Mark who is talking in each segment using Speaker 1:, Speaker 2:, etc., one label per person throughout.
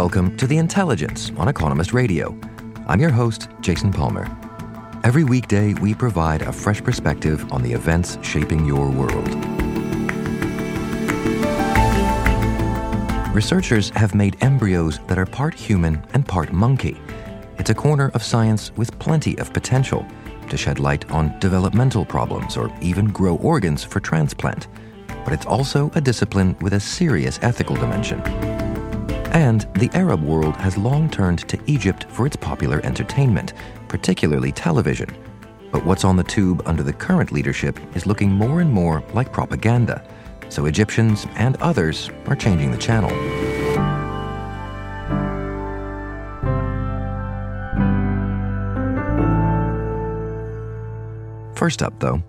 Speaker 1: welcome to The Intelligence on Economist Radio. I'm your host, Jason Palmer. Every weekday, we provide a fresh perspective on the events shaping your world. Researchers have made embryos that are part human and part monkey. It's a corner of science with plenty of potential to shed light on developmental problems or even grow organs for transplant. But it's also a discipline with a serious ethical dimension. And the Arab world has long turned to Egypt for its popular entertainment, particularly television. But what's on the tube under the current leadership is looking more and more like propaganda. So Egyptians and others are changing the channel. First up, though,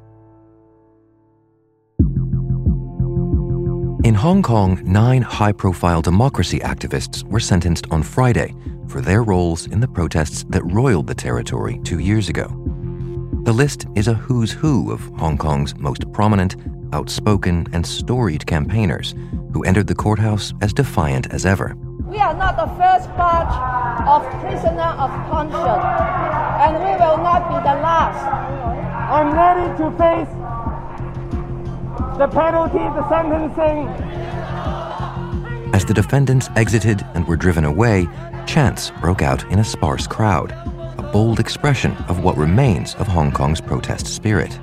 Speaker 1: In Hong Kong, nine high profile democracy activists were sentenced on Friday for their roles in the protests that roiled the territory two years ago. The list is a who's who of Hong Kong's most prominent, outspoken, and storied campaigners who entered the courthouse as defiant as ever.
Speaker 2: We are not the first batch of prisoner of conscience, and we will not be the last.
Speaker 3: I'm ready to face the penalty, the sentencing.
Speaker 1: As the defendants exited and were driven away, chants broke out in a sparse crowd, a bold expression of what remains of Hong Kong's protest spirit.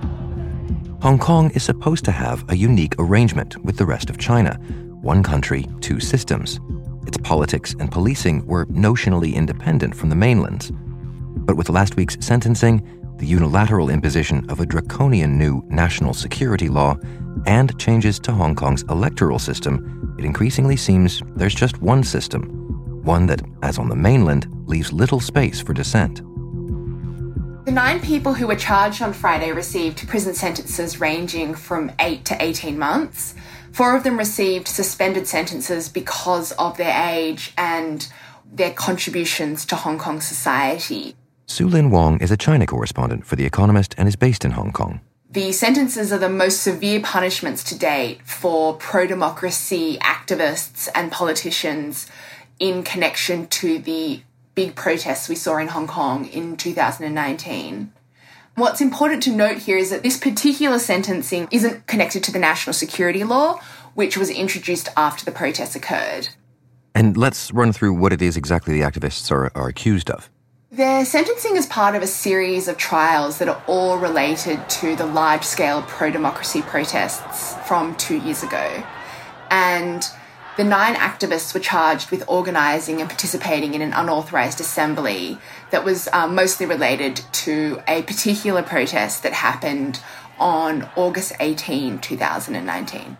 Speaker 1: Hong Kong is supposed to have a unique arrangement with the rest of China one country, two systems. Its politics and policing were notionally independent from the mainland's. But with last week's sentencing, the unilateral imposition of a draconian new national security law, and changes to Hong Kong's electoral system, it increasingly seems there's just one system, one that, as on the mainland, leaves little space for dissent.
Speaker 4: The nine people who were charged on Friday received prison sentences ranging from 8 to 18 months. Four of them received suspended sentences because of their age and their contributions to Hong Kong society.
Speaker 1: Sue Lin Wong is a China correspondent for The Economist and is based in Hong Kong.
Speaker 4: The sentences are the most severe punishments to date for pro democracy activists and politicians in connection to the big protests we saw in Hong Kong in 2019. What's important to note here is that this particular sentencing isn't connected to the national security law, which was introduced after the protests occurred.
Speaker 1: And let's run through what it is exactly the activists are, are accused of.
Speaker 4: Their sentencing is part of a series of trials that are all related to the large scale pro democracy protests from two years ago. And the nine activists were charged with organising and participating in an unauthorised assembly that was um, mostly related to a particular protest that happened on August 18, 2019.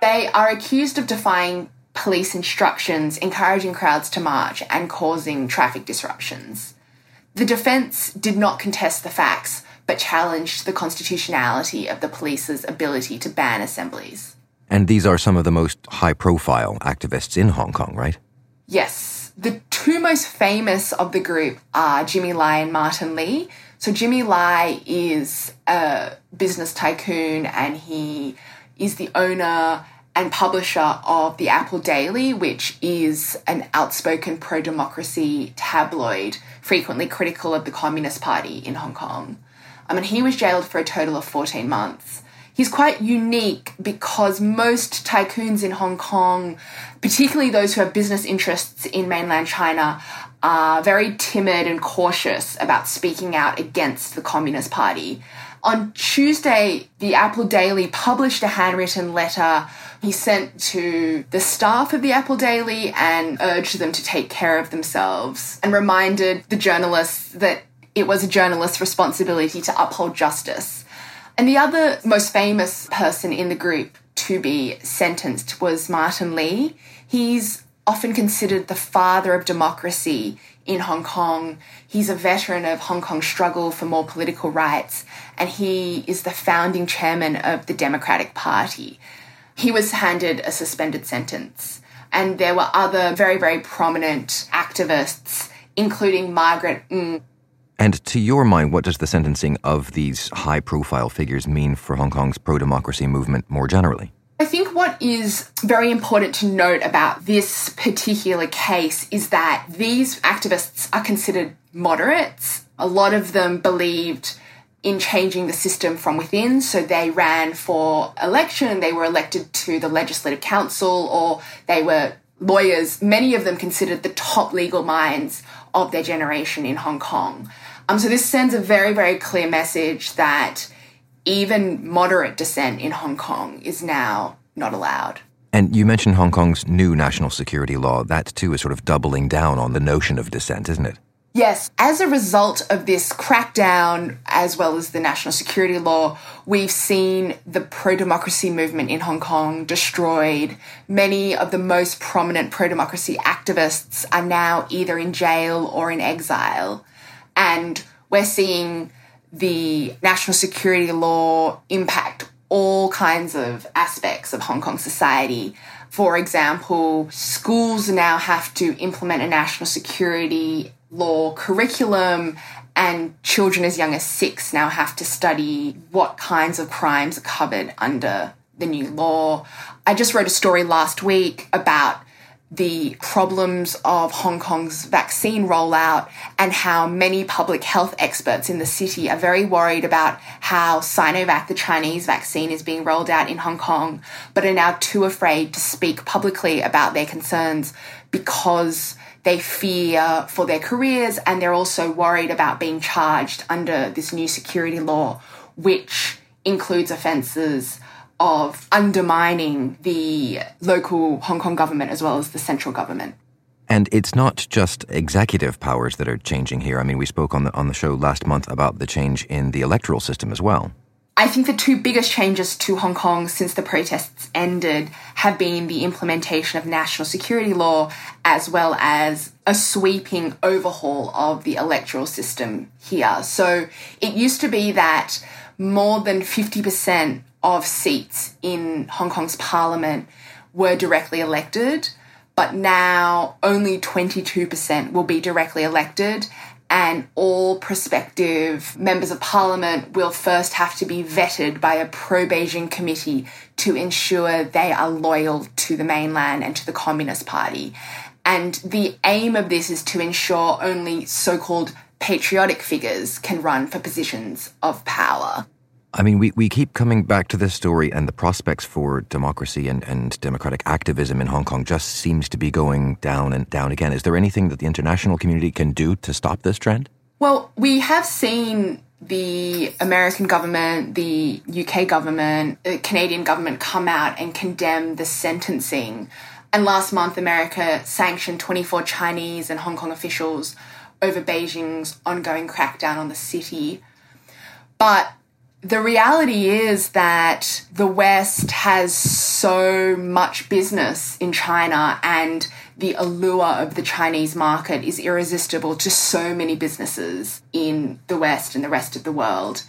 Speaker 4: They are accused of defying police instructions, encouraging crowds to march, and causing traffic disruptions. The defence did not contest the facts, but challenged the constitutionality of the police's ability to ban assemblies.
Speaker 1: And these are some of the most high profile activists in Hong Kong, right?
Speaker 4: Yes. The two most famous of the group are Jimmy Lai and Martin Lee. So, Jimmy Lai is a business tycoon and he is the owner and publisher of the Apple Daily, which is an outspoken pro democracy tabloid, frequently critical of the Communist Party in Hong Kong. I mean, he was jailed for a total of 14 months. He's quite unique because most tycoons in Hong Kong, particularly those who have business interests in mainland China, are very timid and cautious about speaking out against the Communist Party. On Tuesday, the Apple Daily published a handwritten letter he sent to the staff of the Apple Daily and urged them to take care of themselves and reminded the journalists that it was a journalist's responsibility to uphold justice. And the other most famous person in the group to be sentenced was Martin Lee. He's often considered the father of democracy in Hong Kong. He's a veteran of Hong Kong's struggle for more political rights, and he is the founding chairman of the Democratic Party. He was handed a suspended sentence, and there were other very, very prominent activists, including Margaret Ng.
Speaker 1: And to your mind, what does the sentencing of these high profile figures mean for Hong Kong's pro democracy movement more generally?
Speaker 4: I think what is very important to note about this particular case is that these activists are considered moderates. A lot of them believed in changing the system from within, so they ran for election, they were elected to the Legislative Council, or they were lawyers, many of them considered the top legal minds of their generation in Hong Kong. Um, so this sends a very, very clear message that even moderate dissent in Hong Kong is now not allowed.
Speaker 1: And you mentioned Hong Kong's new national security law. That too is sort of doubling down on the notion of dissent, isn't it?
Speaker 4: Yes, as a result of this crackdown, as well as the national security law, we've seen the pro democracy movement in Hong Kong destroyed. Many of the most prominent pro democracy activists are now either in jail or in exile. And we're seeing the national security law impact all kinds of aspects of Hong Kong society. For example, schools now have to implement a national security law curriculum, and children as young as six now have to study what kinds of crimes are covered under the new law. I just wrote a story last week about the problems of Hong Kong's vaccine rollout and how many public health experts in the city are very worried about how Sinovac, the Chinese vaccine, is being rolled out in Hong Kong, but are now too afraid to speak publicly about their concerns because they fear for their careers and they're also worried about being charged under this new security law, which includes offences of undermining the local Hong Kong government as well as the central government.
Speaker 1: And it's not just executive powers that are changing here. I mean, we spoke on the on the show last month about the change in the electoral system as well.
Speaker 4: I think the two biggest changes to Hong Kong since the protests ended have been the implementation of national security law as well as a sweeping overhaul of the electoral system here. So it used to be that more than 50% of seats in Hong Kong's parliament were directly elected, but now only 22% will be directly elected. And all prospective members of parliament will first have to be vetted by a pro Beijing committee to ensure they are loyal to the mainland and to the Communist Party. And the aim of this is to ensure only so called patriotic figures can run for positions of power.
Speaker 1: I mean, we, we keep coming back to this story, and the prospects for democracy and, and democratic activism in Hong Kong just seems to be going down and down again. Is there anything that the international community can do to stop this trend?
Speaker 4: Well, we have seen the American government, the UK government, the Canadian government come out and condemn the sentencing. And last month, America sanctioned 24 Chinese and Hong Kong officials over Beijing's ongoing crackdown on the city. But the reality is that the West has so much business in China and the allure of the Chinese market is irresistible to so many businesses in the West and the rest of the world.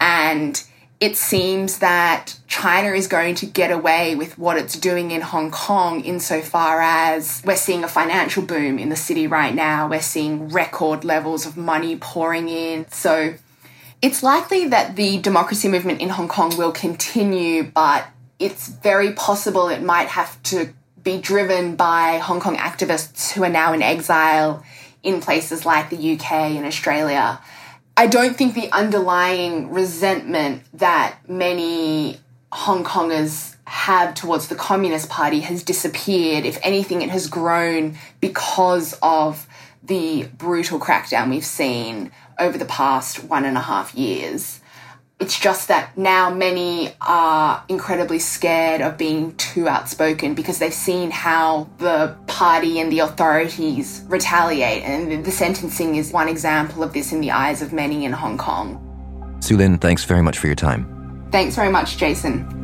Speaker 4: And it seems that China is going to get away with what it's doing in Hong Kong insofar as we're seeing a financial boom in the city right now. We're seeing record levels of money pouring in. So it's likely that the democracy movement in Hong Kong will continue, but it's very possible it might have to be driven by Hong Kong activists who are now in exile in places like the UK and Australia. I don't think the underlying resentment that many Hong Kongers have towards the Communist Party has disappeared. If anything, it has grown because of the brutal crackdown we've seen over the past one and a half years. It's just that now many are incredibly scared of being too outspoken because they've seen how the party and the authorities retaliate. And the sentencing is one example of this in the eyes of many in Hong Kong.
Speaker 1: Sue Lin, thanks very much for your time.
Speaker 4: Thanks very much, Jason.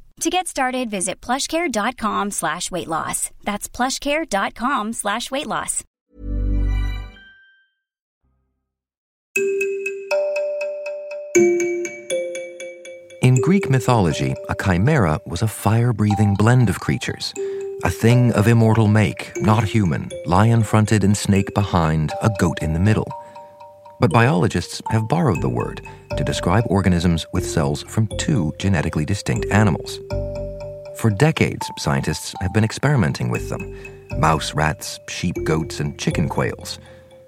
Speaker 5: To get started, visit plushcare.com slash weight loss. That's plushcare.com slash weight loss.
Speaker 1: In Greek mythology, a chimera was a fire breathing blend of creatures. A thing of immortal make, not human, lion fronted and snake behind, a goat in the middle. But biologists have borrowed the word to describe organisms with cells from two genetically distinct animals. For decades, scientists have been experimenting with them mouse, rats, sheep, goats, and chicken quails.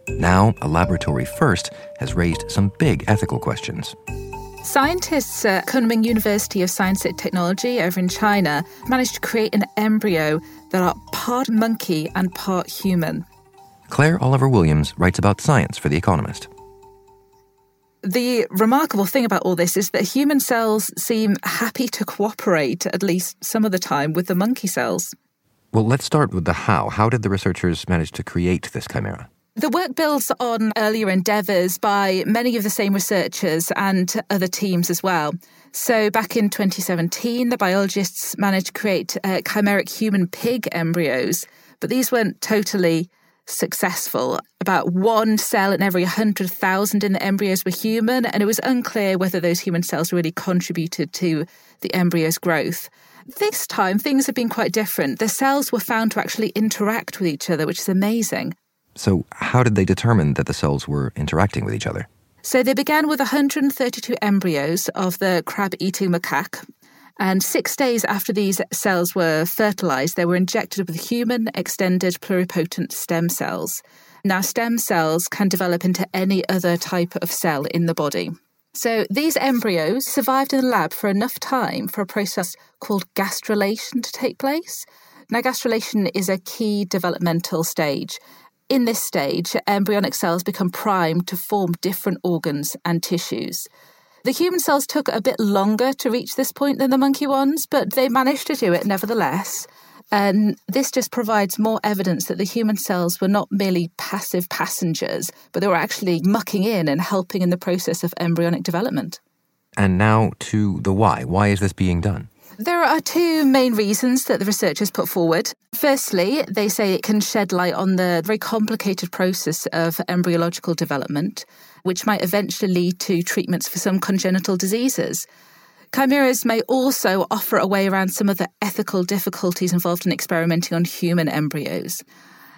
Speaker 1: Now, a laboratory first has raised some big ethical questions.
Speaker 6: Scientists at Kunming University of Science and Technology over in China managed to create an embryo that are part monkey and part human.
Speaker 1: Claire Oliver Williams writes about science for The Economist.
Speaker 6: The remarkable thing about all this is that human cells seem happy to cooperate, at least some of the time, with the monkey cells.
Speaker 1: Well, let's start with the how. How did the researchers manage to create this chimera?
Speaker 6: The work builds on earlier endeavours by many of the same researchers and other teams as well. So, back in 2017, the biologists managed to create uh, chimeric human pig embryos, but these weren't totally successful. About one cell in every 100,000 in the embryos were human, and it was unclear whether those human cells really contributed to the embryo's growth. This time, things have been quite different. The cells were found to actually interact with each other, which is amazing.
Speaker 1: So, how did they determine that the cells were interacting with each other?
Speaker 6: So, they began with 132 embryos of the crab eating macaque, and six days after these cells were fertilized, they were injected with human extended pluripotent stem cells. Now, stem cells can develop into any other type of cell in the body. So, these embryos survived in the lab for enough time for a process called gastrulation to take place. Now, gastrulation is a key developmental stage. In this stage, embryonic cells become primed to form different organs and tissues. The human cells took a bit longer to reach this point than the monkey ones, but they managed to do it nevertheless. And this just provides more evidence that the human cells were not merely passive passengers, but they were actually mucking in and helping in the process of embryonic development.
Speaker 1: And now to the why. Why is this being done?
Speaker 6: There are two main reasons that the researchers put forward. Firstly, they say it can shed light on the very complicated process of embryological development, which might eventually lead to treatments for some congenital diseases. Chimeras may also offer a way around some of the ethical difficulties involved in experimenting on human embryos.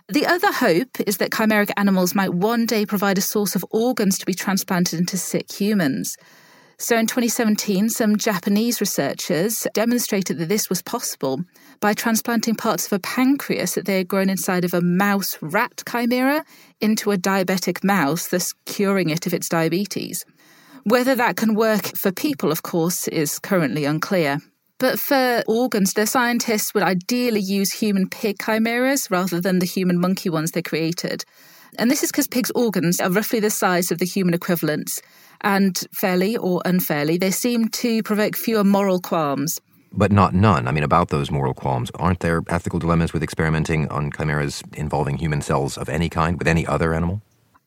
Speaker 6: The other hope is that chimeric animals might one day provide a source of organs to be transplanted into sick humans. So in 2017, some Japanese researchers demonstrated that this was possible by transplanting parts of a pancreas that they had grown inside of a mouse rat chimera into a diabetic mouse, thus curing it of its diabetes. Whether that can work for people, of course, is currently unclear. But for organs, the scientists would ideally use human pig chimeras rather than the human monkey ones they created. And this is because pigs' organs are roughly the size of the human equivalents and fairly or unfairly, they seem to provoke fewer moral qualms.
Speaker 1: But not none. I mean, about those moral qualms, aren't there ethical dilemmas with experimenting on chimeras involving human cells of any kind with any other animal?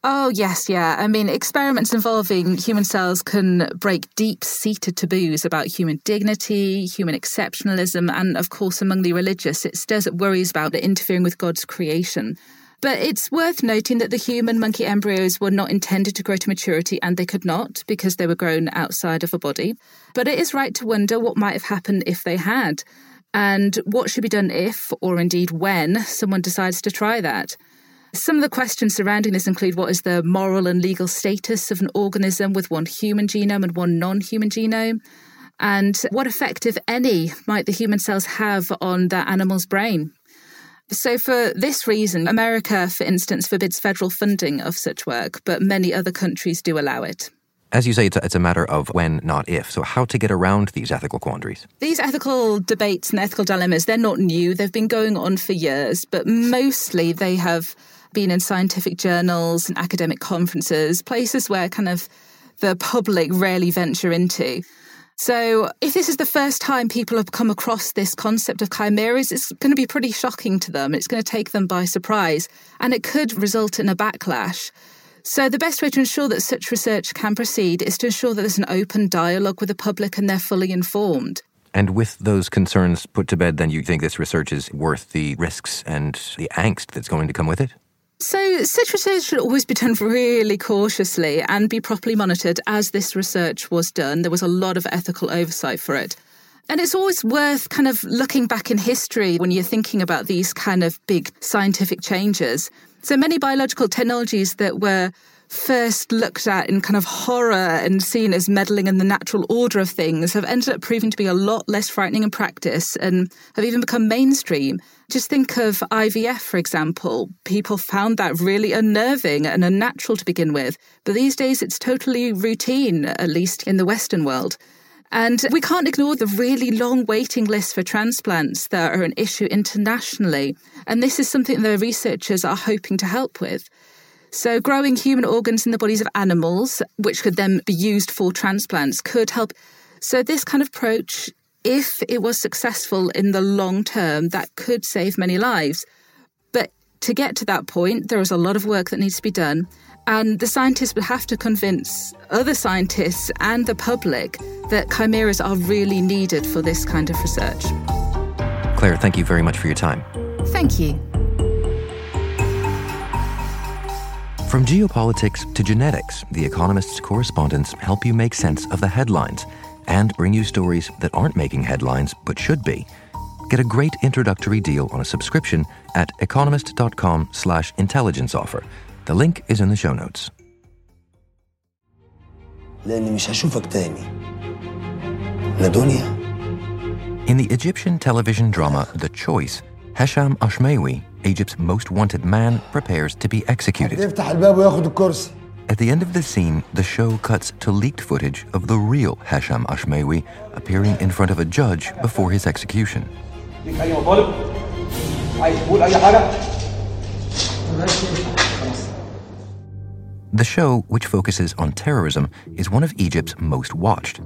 Speaker 6: Oh, yes, yeah. I mean, experiments involving human cells can break deep seated taboos about human dignity, human exceptionalism, and of course, among the religious, it stirs up worries about interfering with God's creation. But it's worth noting that the human monkey embryos were not intended to grow to maturity and they could not because they were grown outside of a body. But it is right to wonder what might have happened if they had and what should be done if, or indeed when, someone decides to try that. Some of the questions surrounding this include what is the moral and legal status of an organism with one human genome and one non human genome? And what effect, if any, might the human cells have on that animal's brain? So, for this reason, America, for instance, forbids federal funding of such work, but many other countries do allow it.
Speaker 1: As you say, it's a, it's a matter of when, not if. So, how to get around these ethical quandaries?
Speaker 6: These ethical debates and ethical dilemmas, they're not new. They've been going on for years, but mostly they have been in scientific journals and academic conferences, places where kind of the public rarely venture into. So, if this is the first time people have come across this concept of chimeras, it's going to be pretty shocking to them. It's going to take them by surprise, and it could result in a backlash. So, the best way to ensure that such research can proceed is to ensure that there's an open dialogue with the public and they're fully informed.
Speaker 1: And with those concerns put to bed, then you think this research is worth the risks and the angst that's going to come with it?
Speaker 6: So, such research should always be done really cautiously and be properly monitored as this research was done. There was a lot of ethical oversight for it. And it's always worth kind of looking back in history when you're thinking about these kind of big scientific changes. So, many biological technologies that were first looked at in kind of horror and seen as meddling in the natural order of things have ended up proving to be a lot less frightening in practice and have even become mainstream. Just think of IVF, for example. People found that really unnerving and unnatural to begin with, but these days it's totally routine, at least in the Western world. And we can't ignore the really long waiting lists for transplants that are an issue internationally. And this is something the researchers are hoping to help with. So, growing human organs in the bodies of animals, which could then be used for transplants, could help. So, this kind of approach, if it was successful in the long term, that could save many lives. But to get to that point, there is a lot of work that needs to be done. And the scientists would have to convince other scientists and the public that chimeras are really needed for this kind of research.
Speaker 1: Claire, thank you very much for your time.
Speaker 6: Thank you.
Speaker 1: From geopolitics to genetics, The Economist's correspondents help you make sense of the headlines and bring you stories that aren't making headlines but should be. Get a great introductory deal on a subscription at economist.com/slash intelligence offer. The link is in the show notes. In the Egyptian television drama The Choice, Hesham Ashmawi, Egypt's most wanted man, prepares to be executed. At the end of the scene, the show cuts to leaked footage of the real Hesham Ashmawi appearing in front of a judge before his execution. The show, which focuses on terrorism, is one of Egypt's most watched.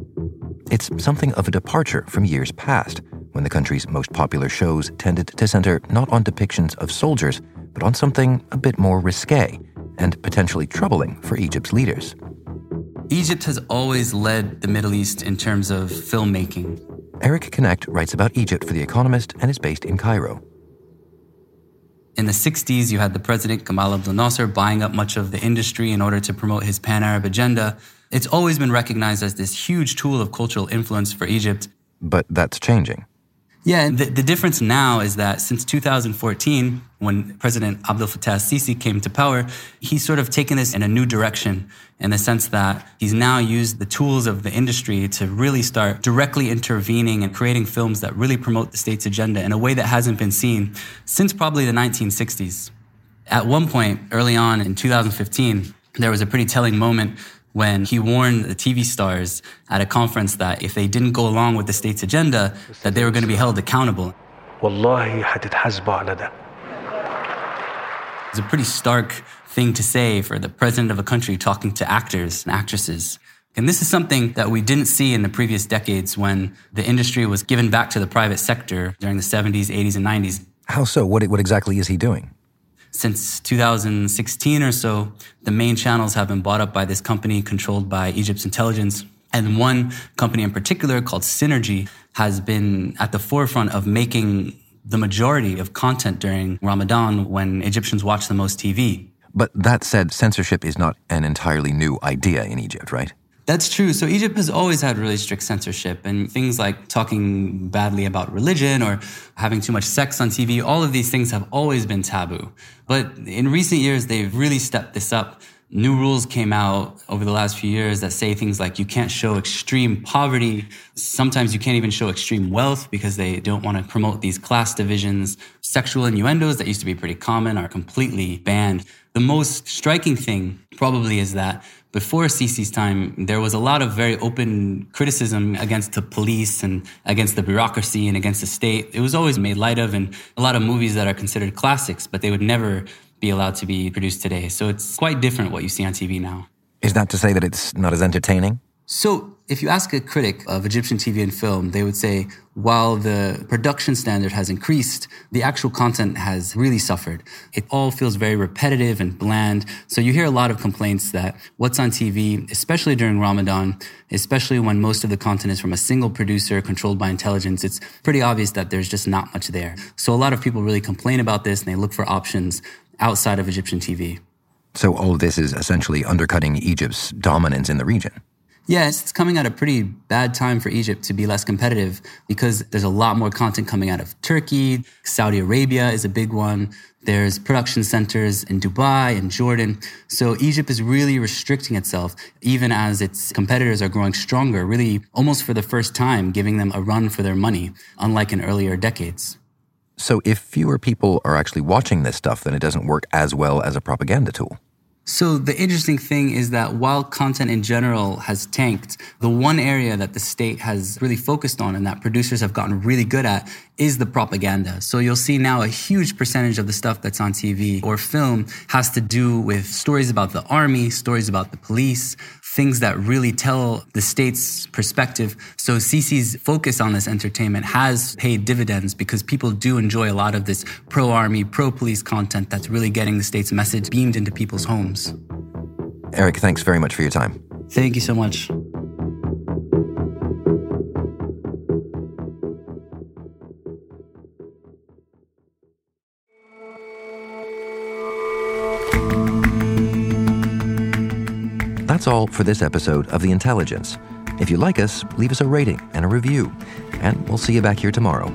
Speaker 1: It's something of a departure from years past, when the country's most popular shows tended to center not on depictions of soldiers, but on something a bit more risque and potentially troubling for Egypt's leaders.
Speaker 7: Egypt has always led the Middle East in terms of filmmaking.
Speaker 1: Eric Knecht writes about Egypt for The Economist and is based in Cairo.
Speaker 7: In the 60s, you had the president, Gamal Abdel Nasser, buying up much of the industry in order to promote his pan Arab agenda. It's always been recognized as this huge tool of cultural influence for Egypt.
Speaker 1: But that's changing.
Speaker 7: Yeah, the, the difference now is that since 2014, when President Abdel Fattah Sisi came to power, he's sort of taken this in a new direction in the sense that he's now used the tools of the industry to really start directly intervening and creating films that really promote the state's agenda in a way that hasn't been seen since probably the 1960s. At one point, early on in 2015, there was a pretty telling moment when he warned the TV stars at a conference that if they didn't go along with the state's agenda, that they were going to be held accountable.
Speaker 8: والله حتتحاسبوا على ده
Speaker 7: It's a pretty stark thing to say for the president of a country talking to actors and actresses. And this is something that we didn't see in the previous decades when the industry was given back to the private sector during the 70s, 80s, and 90s.
Speaker 1: How so? What, what exactly is he doing?
Speaker 7: Since 2016 or so, the main channels have been bought up by this company controlled by Egypt's intelligence. And one company in particular called Synergy has been at the forefront of making the majority of content during Ramadan when Egyptians watch the most TV.
Speaker 1: But that said, censorship is not an entirely new idea in Egypt, right?
Speaker 7: That's true. So Egypt has always had really strict censorship and things like talking badly about religion or having too much sex on TV. All of these things have always been taboo. But in recent years, they've really stepped this up. New rules came out over the last few years that say things like you can't show extreme poverty. Sometimes you can't even show extreme wealth because they don't want to promote these class divisions. Sexual innuendos that used to be pretty common are completely banned. The most striking thing probably is that before Sisi's time, there was a lot of very open criticism against the police and against the bureaucracy and against the state. It was always made light of, and a lot of movies that are considered classics, but they would never be allowed to be produced today. So it's quite different what you see on TV now.
Speaker 1: Is that to say that it's not as entertaining?
Speaker 7: So, if you ask a critic of Egyptian TV and film, they would say while the production standard has increased, the actual content has really suffered. It all feels very repetitive and bland. So, you hear a lot of complaints that what's on TV, especially during Ramadan, especially when most of the content is from a single producer controlled by intelligence, it's pretty obvious that there's just not much there. So, a lot of people really complain about this and they look for options outside of Egyptian TV.
Speaker 1: So, all of this is essentially undercutting Egypt's dominance in the region.
Speaker 7: Yes, it's coming at a pretty bad time for Egypt to be less competitive because there's a lot more content coming out of Turkey. Saudi Arabia is a big one. There's production centers in Dubai and Jordan. So Egypt is really restricting itself, even as its competitors are growing stronger, really almost for the first time, giving them a run for their money, unlike in earlier decades.
Speaker 1: So, if fewer people are actually watching this stuff, then it doesn't work as well as a propaganda tool.
Speaker 7: So the interesting thing is that while content in general has tanked, the one area that the state has really focused on and that producers have gotten really good at is the propaganda. So you'll see now a huge percentage of the stuff that's on TV or film has to do with stories about the army, stories about the police, things that really tell the state's perspective. So Sisi's focus on this entertainment has paid dividends because people do enjoy a lot of this pro army, pro police content that's really getting the state's message beamed into people's homes.
Speaker 1: Eric, thanks very much for your time.
Speaker 7: Thank you so much.
Speaker 1: That's all for this episode of The Intelligence. If you like us, leave us a rating and a review, and we'll see you back here tomorrow.